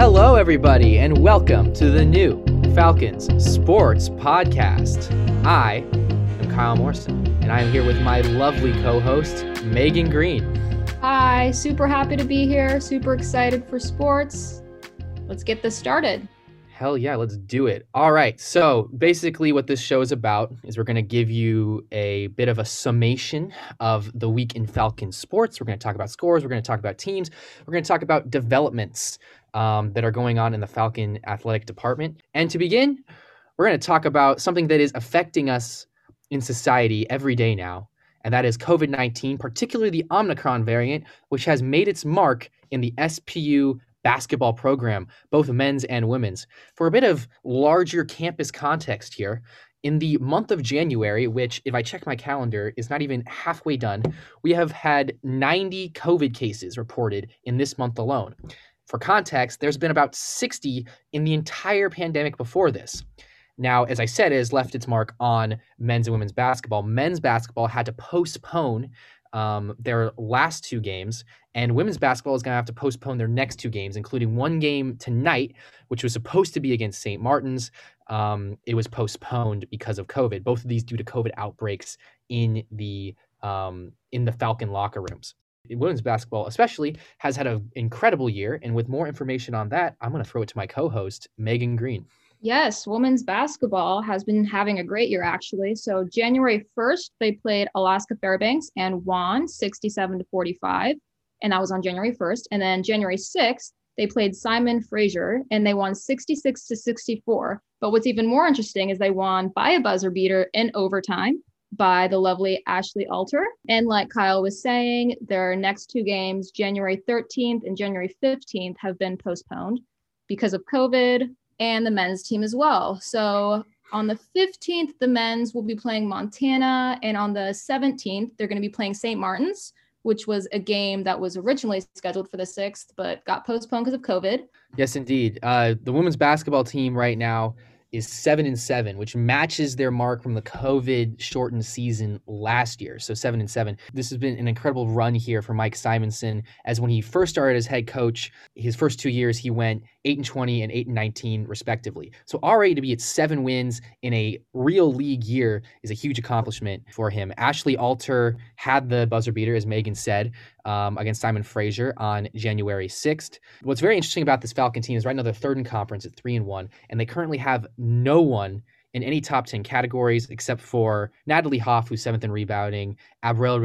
Hello, everybody, and welcome to the new Falcons Sports Podcast. I am Kyle Morrison, and I am here with my lovely co host, Meagan Green. Hi, super happy to be here. Super excited for sports. Let's get this started. Hell yeah, let's do it. All right. So, basically, what this show is about is we're going to give you a bit of a summation of the week in Falcon sports. We're going to talk about scores, we're going to talk about teams, we're going to talk about developments um, that are going on in the Falcon athletic department. And to begin, we're going to talk about something that is affecting us in society every day now, and that is COVID 19, particularly the Omicron variant, which has made its mark in the SPU basketball program, both men's and women's. For a bit of larger campus context here, in the month of January, which, if I check my calendar, is not even halfway done, we have had 90 COVID cases reported in this month alone. For context, there's been about 60 in the entire pandemic before this. Now, as I said, it has left its mark on men's and women's basketball. Men's basketball had to postpone um, their last two games, and women's basketball is going to have to postpone their next two games, including one game tonight, which was supposed to be against St. Martin's. Um, it was postponed because of COVID. Both of these due to COVID outbreaks in the um, in the Falcon locker rooms. Women's basketball, especially, has had an incredible year. And with more information on that, I'm going to throw it to my co-host Meagan Green. Yes, women's basketball has been having a great year actually. So January 1st, they played Alaska Fairbanks and won 67 to 45, and that was on January 1st. And then January 6th, they played Simon Fraser and they won 66 to 64. But what's even more interesting is they won by a buzzer beater in overtime by the lovely Ashley Alter. And like Kyle was saying, their next two games, January 13th and January 15th, have been postponed because of COVID and the men's team as well. So on the 15th, the men's will be playing Montana. And on the 17th, they're going to be playing St. Martin's, which was a game that was originally scheduled for the 6th, but got postponed because of COVID. Yes, indeed. Uh, the women's basketball team right now is seven and seven, which matches their mark from the COVID shortened season last year. So seven and seven. This has been an incredible run here for Mike Simonson. As when he first started as head coach, his first two years he went eight and twenty and eight and nineteen respectively. So already to be at seven wins in a real league year is a huge accomplishment for him. Ashley Alter had the buzzer beater, as Meagan said, um, against Simon Fraser on January 6th. What's very interesting about this Falcon team is right now they're third in conference at three and one, and they currently have no one in any top 10 categories except for Natalie Hoff, who's seventh in rebounding, Abril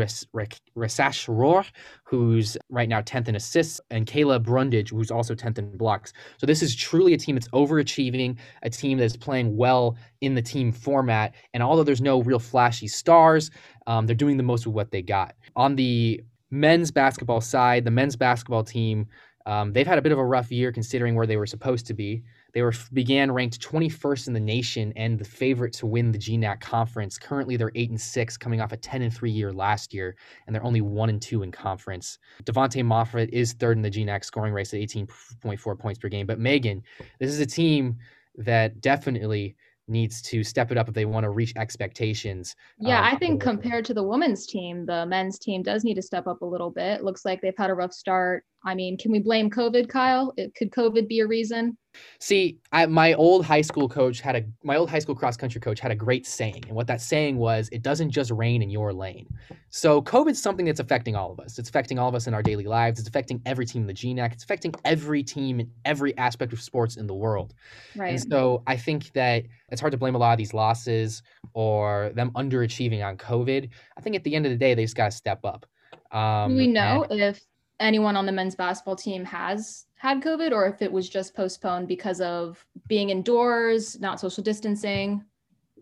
Resach who's right now 10th in assists, and Kayla Brundage, who's also 10th in blocks. So this is truly a team that's overachieving, a team that's playing well in the team format. And although there's no real flashy stars, um, they're doing the most with what they got. On the men's basketball side, the men's basketball team, um, they've had a bit of a rough year considering where they were supposed to be. They were began ranked 21st in the nation and the favorite to win the GNAC conference. Currently, they're eight and six, coming off a 10 and three year last year, and they're only one and two in conference. Devonte Moffett is third in the GNAC scoring race at 18.4 points per game. But Meagan, this is a team that definitely needs to step it up if they want to reach expectations. Yeah, um, I think compared to the women's team, the men's team does need to step up a little bit. Looks like they've had a rough start. I mean, can we blame COVID, Kyle? It, could COVID be a reason? See, I, my old high school coach had a my old high school cross country coach had a great saying, and what that saying was, "It doesn't just rain in your lane." So COVID's something that's affecting all of us. It's affecting all of us in our daily lives. It's affecting every team in the GNAC. It's affecting every team in every aspect of sports in the world. Right. And so I think that it's hard to blame a lot of these losses or them underachieving on COVID. I think at the end of the day, they just got to step up. Um, Do we know and, if anyone on the men's basketball team has had COVID or if it was just postponed because of being indoors, not social distancing.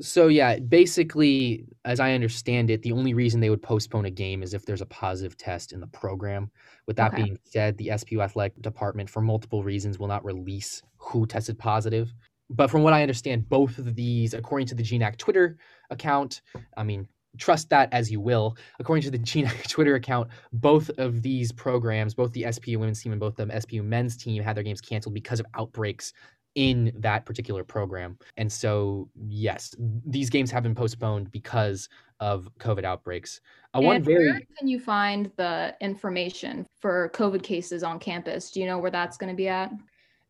So yeah, basically, as I understand it, the only reason they would postpone a game is if there's a positive test in the program. With that okay. being said, the SPU athletic department, for multiple reasons, will not release who tested positive. But from what I understand, both of these, according to the GNAC Twitter account, I mean, trust that as you will. According to the GNAC Twitter account, both of these programs, both the SPU women's team and both the SPU men's team, had their games canceled because of outbreaks in that particular program. And so, yes, these games have been postponed because of COVID outbreaks. Uh, one very where can you find the information for COVID cases on campus? Do you know where that's going to be at?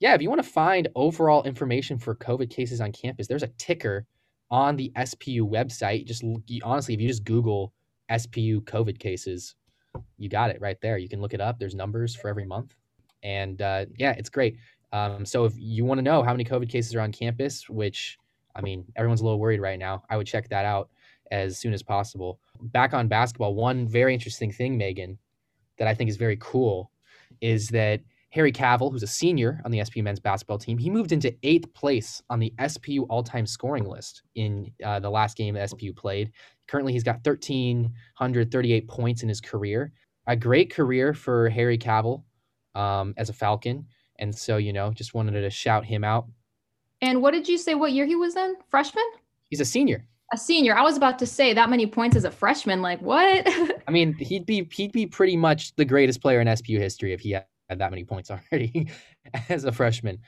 yeah, if you want to find overall information for COVID cases on campus, there's a ticker on the SPU website. Just honestly, if you just Google SPU COVID cases, you got it right there. You can look it up. There's numbers for every month, and uh, yeah, it's great. Um, so if you want to know how many COVID cases are on campus, which I mean, everyone's a little worried right now, I would check that out as soon as possible. Back on basketball, one very interesting thing, Meagan, that I think is very cool is that Harry Cavill, who's a senior on the SPU men's basketball team, he moved into eighth place on the SPU all-time scoring list in uh, the last game that SPU played. Currently, he's got 1,338 points in his career. A great career for Harry Cavill um, as a Falcon, and so you know, just wanted to shout him out. And what did you say? What year he was in? Freshman? He's a senior. A senior. I was about to say that many points as a freshman. Like what? I mean, he'd be he'd be pretty much the greatest player in SPU history if he had had that many points already as a freshman.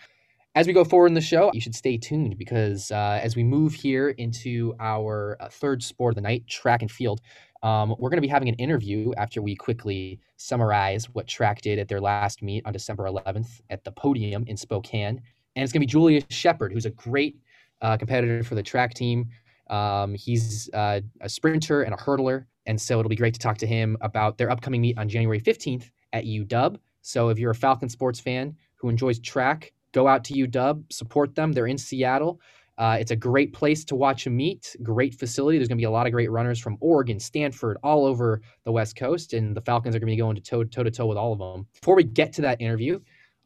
As we go forward in the show, you should stay tuned because uh, as we move here into our uh, third sport of the night, track and field, um, we're going to be having an interview after we quickly summarize what track did at their last meet on December 11th at the podium in Spokane. And it's going to be Julius Shepherd, who's a great uh, competitor for the track team. Um, he's uh, a sprinter and a hurdler. And so it'll be great to talk to him about their upcoming meet on January 15th at UW. So if you're a Falcon sports fan who enjoys track, go out to UW, support them. They're in Seattle. Uh, it's a great place to watch a meet, great facility. There's going to be a lot of great runners from Oregon, Stanford, all over the West Coast, and the Falcons are going to be going to toe, toe to toe with all of them. Before we get to that interview,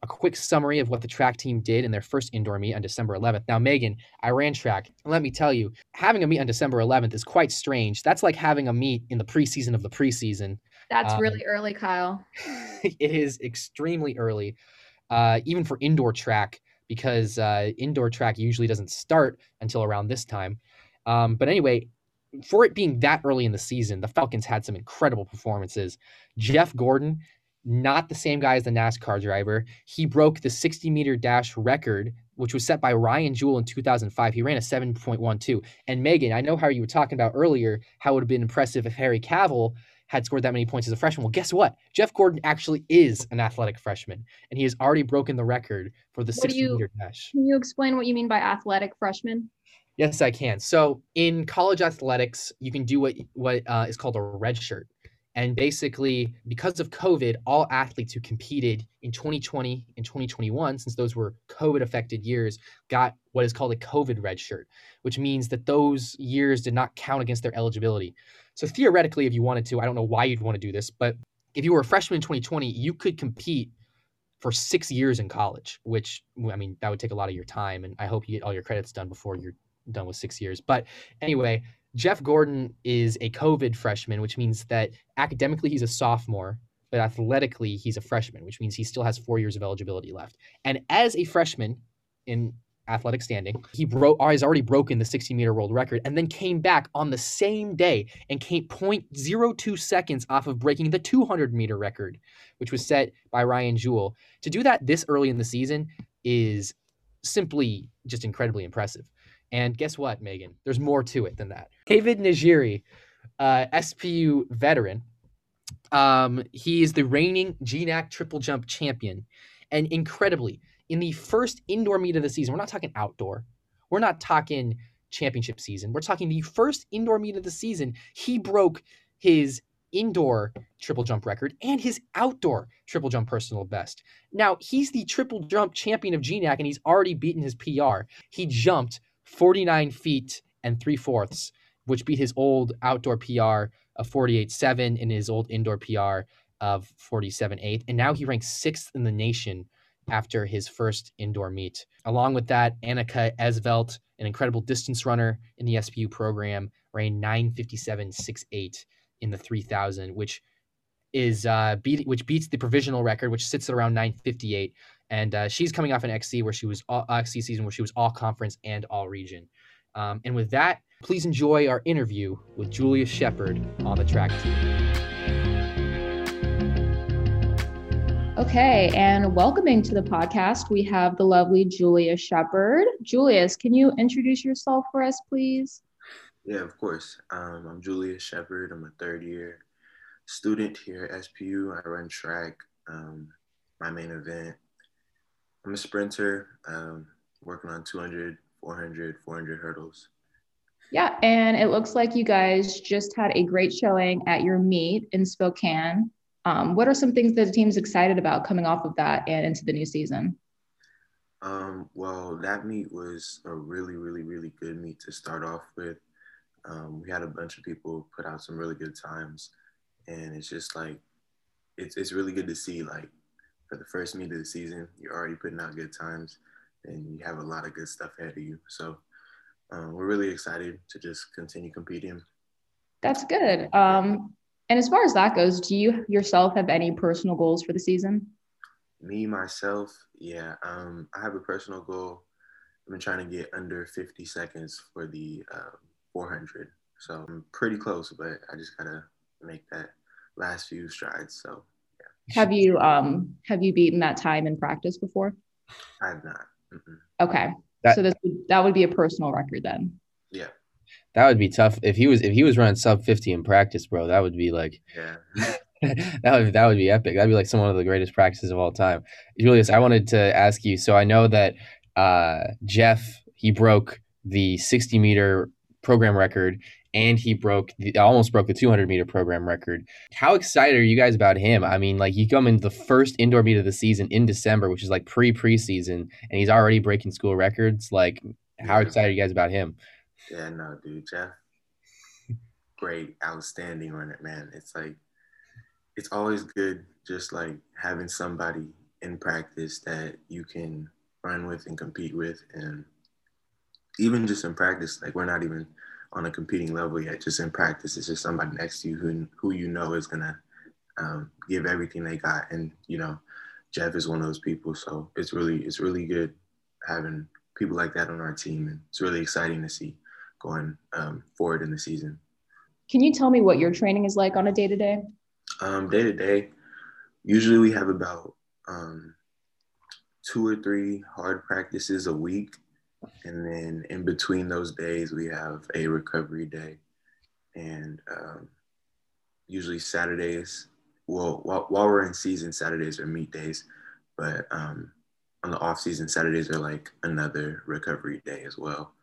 a quick summary of what the track team did in their first indoor meet on December 11th. Now, Meagan, I ran track. And let me tell you, having a meet on December 11th is quite strange. That's like having a meet in the preseason of the preseason. That's um, really early, Kyle. it is extremely early, uh, even for indoor track, because uh, indoor track usually doesn't start until around this time. Um, but anyway, for it being that early in the season, the Falcons had some incredible performances. Jeff Gordon, not the same guy as the NASCAR driver. He broke the 60 meter dash record, which was set by Ryan Jewell in 2005. He ran a 7.12. And Meagan, I know how you were talking about earlier how it would have been impressive if Harry Cavill had scored that many points as a freshman. Well, guess what? Jeff Gordon actually is an athletic freshman, and he has already broken the record for the 60 you, meter dash. Can you explain what you mean by athletic freshman? Yes, I can. So in college athletics, you can do what what uh, is called a red shirt. And basically, because of COVID, all athletes who competed in 2020 and 2021, since those were COVID affected years, got what is called a COVID red shirt, which means that those years did not count against their eligibility. So theoretically, if you wanted to, I don't know why you'd want to do this, but if you were a freshman in 2020, you could compete for six years in college, which I mean, that would take a lot of your time. And I hope you get all your credits done before you're done with six years. But anyway, Jeff Gordon is a COVID freshman, which means that academically he's a sophomore, but athletically he's a freshman, which means he still has four years of eligibility left. And as a freshman in athletic standing. He broke oh, he's already broken the 60 meter world record and then came back on the same day and came 0.02 seconds off of breaking the 200 meter record, which was set by Ryan Jewell. To do that this early in the season is simply just incredibly impressive. And guess what, Meagan? There's more to it than that. David Njiri, uh, SPU veteran, um, he is the reigning GNAC triple jump champion. And incredibly, in the first indoor meet of the season, we're not talking outdoor. We're not talking championship season. We're talking the first indoor meet of the season. He broke his indoor triple jump record and his outdoor triple jump personal best. Now, he's the triple jump champion of GNAC and he's already beaten his PR. He jumped 49 feet and three fourths, which beat his old outdoor PR of 48.7 and his old indoor PR of 47.8. And now he ranks sixth in the nation after his first indoor meet. Along with that, Annika Esvelt, an incredible distance runner in the SPU program, ran 957.68 in the 3000, which is uh, beat, which beats the provisional record, which sits at around 958. And uh, she's coming off an XC where she was all, XC season where she was all conference and all region. Um, and with that, please enjoy our interview with Julius Shepherd on the track team. Okay, and welcoming to the podcast, we have the lovely Julia Shepherd. Julius, can you introduce yourself for us, please? Yeah, of course. Um, I'm Julius Shepherd. I'm a third year student here at SPU. I run track. Um, my main event I'm a sprinter, um, working on 200, 400, 400 hurdles. Yeah, and it looks like you guys just had a great showing at your meet in Spokane. Um, what are some things that the team's excited about coming off of that and into the new season? Um, well, that meet was a really, really, really good meet to start off with. Um, we had a bunch of people put out some really good times, and it's just like it's it's really good to see like for the first meet of the season, you're already putting out good times, and you have a lot of good stuff ahead of you. So um, we're really excited to just continue competing. That's good. Um, and as far as that goes, do you yourself have any personal goals for the season? Me myself, yeah. Um, I have a personal goal. I've been trying to get under 50 seconds for the uh, 400. So I'm pretty close, but I just gotta make that last few strides. So yeah. Have you um have you beaten that time in practice before? I have not. Mm-mm. Okay. That, so this that would be a personal record then. That would be tough if he was if he was running sub 50 in practice, bro. That would be like Yeah. that would that would be epic. That'd be like some one of the greatest practices of all time. Julius, I wanted to ask you. So I know that uh, Jeff he broke the 60 meter program record and he broke the, almost broke the 200 meter program record. How excited are you guys about him? I mean, like you come into the first indoor meet of the season in December, which is like pre preseason, and he's already breaking school records. Like, how excited are you guys about him? Yeah, no, dude, Jeff, great, outstanding on it, man. It's like, it's always good just like having somebody in practice that you can run with and compete with. And even just in practice, like we're not even on a competing level yet, just in practice, it's just somebody next to you who, who you know is going to um, give everything they got. And, you know, Jeff is one of those people. So it's really, it's really good having people like that on our team. And it's really exciting to see going um, forward in the season. Can you tell me what your training is like on a day to day? Um, day to day, usually we have about um, two or three hard practices a week. And then in between those days, we have a recovery day. And um, usually Saturdays, well, while, while we're in season, Saturdays are meet days. But um, on the off season, Saturdays are like another recovery day as well.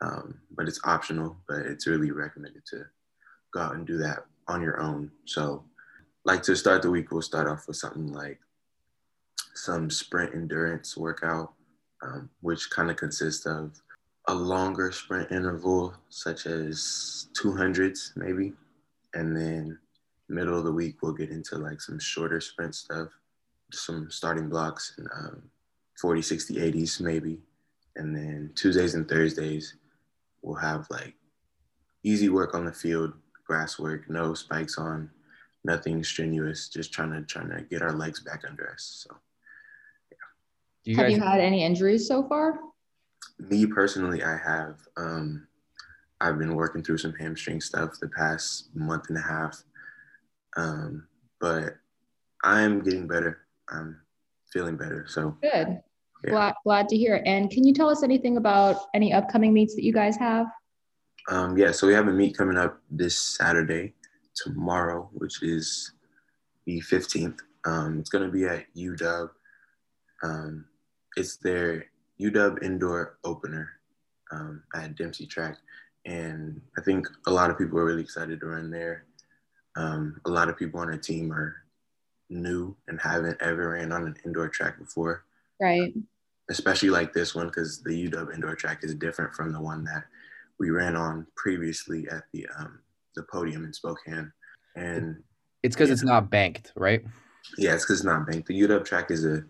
Um, but it's optional, but it's really recommended to go out and do that on your own. So, like to start the week, we'll start off with something like some sprint endurance workout, um, which kind of consists of a longer sprint interval, such as 200s maybe. And then middle of the week, we'll get into like some shorter sprint stuff, some starting blocks and um, 40, 60, 80s maybe. And then Tuesdays and Thursdays, we'll have like easy work on the field, grass work, no spikes on, nothing strenuous, just trying to trying to get our legs back under us. So Do you have guys you had any injuries so far? me personally, I have um, I've been working through some hamstring stuff the past month and a half, um, but I'm getting better. I'm feeling better. So Good. Yeah. Glad, glad to hear. it. And can you tell us anything about any upcoming meets that you guys have? Um, yeah, so we have a meet coming up this Saturday, tomorrow, which is the 15th. Um, it's going to be at UW. Um, it's their UW indoor opener um, at Dempsey Track. And I think a lot of people are really excited to run there. Um, a lot of people on our team are new and haven't ever ran on an indoor track before Right. Especially like this one because the UW indoor track is different from the one that we ran on previously at the um, the podium in Spokane. And it's because it's not banked, right? yeah, it's because it's not banked. The UW track is a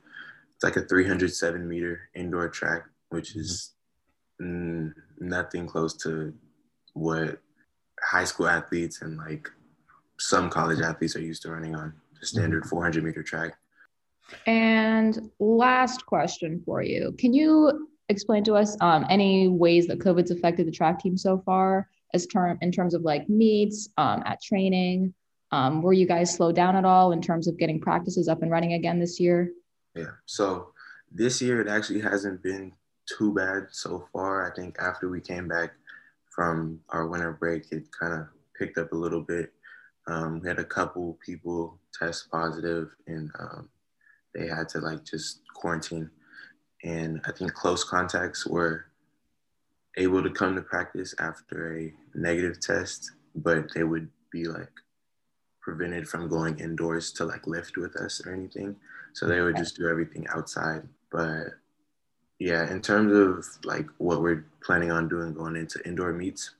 it's like a 307 meter indoor track, which is mm, nothing close to what high school athletes and like some college athletes are used to running on the standard 400 meter track. And last question for you. Can you explain to us um, any ways that COVID's affected the track team so far as term in terms of like meets um, at training? Um, were you guys slowed down at all in terms of getting practices up and running again this year? Yeah. So this year it actually hasn't been too bad so far. I think after we came back from our winter break, it kind of picked up a little bit. Um, we had a couple people test positive and um, they had to like just quarantine. and I think close contacts were able to come to practice after a negative test, but they would be like prevented from going indoors to like lift with us or anything. So they would just do everything outside. But yeah, in terms of like what we're planning on doing going into indoor meets,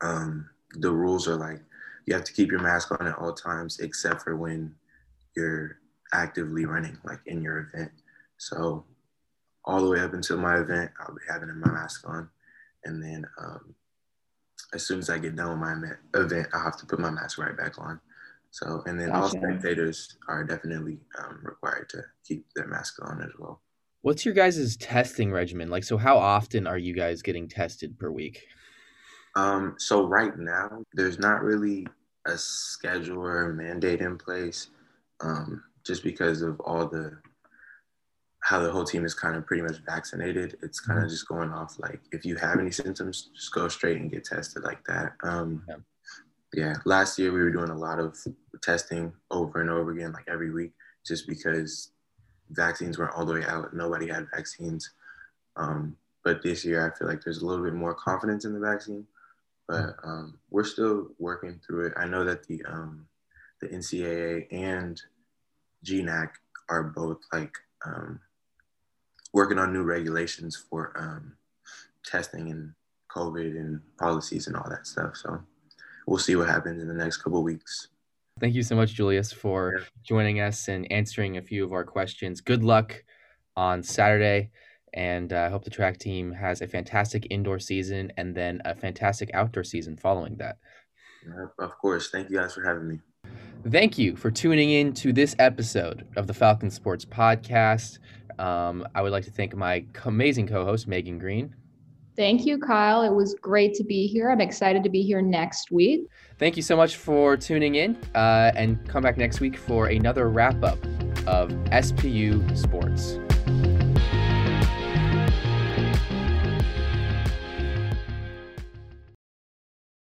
um, the rules are like you have to keep your mask on at all times except for when you're actively running, like in your event. So all the way up until my event, I'll be having my mask on, and then um, as soon as I get done with my event, I'll have to put my mask right back on. So, and then gotcha. all spectators are definitely um, required to keep their mask on as well. What's your guys' testing regimen? Like, so how often are you guys getting tested per week? Um, so right now, there's not really a schedule or a mandate in place, um, just because of all the how the whole team is kind of pretty much vaccinated. It's kind of mm-hmm. just going off like if you have any symptoms, just go straight and get tested like that. Um, yeah. yeah. Last year we were doing a lot of testing over and over again, like every week, just because vaccines weren't all the way out. Nobody had vaccines. Um, but this year I feel like there's a little bit more confidence in the vaccine but um, we're still working through it. I know that the um, the NCAA and GNAC are both like um, working on new regulations for um, testing and COVID and policies and all that stuff. So we'll see what happens in the next couple weeks. Thank you so much, Julius, for joining us and answering a few of our questions. Good luck on Saturday. And uh, I hope the track team has a fantastic indoor season and then a fantastic outdoor season following that. Of course. Thank you guys for having me. Thank you for tuning in to this episode of the Falcon Sports Podcast. Um, I would like to thank my amazing co host, Meagan Green. Thank you, Kyle. It was great to be here. I'm excited to be here next week. Thank you so much for tuning in uh, and come back next week for another wrap up of SPU Sports.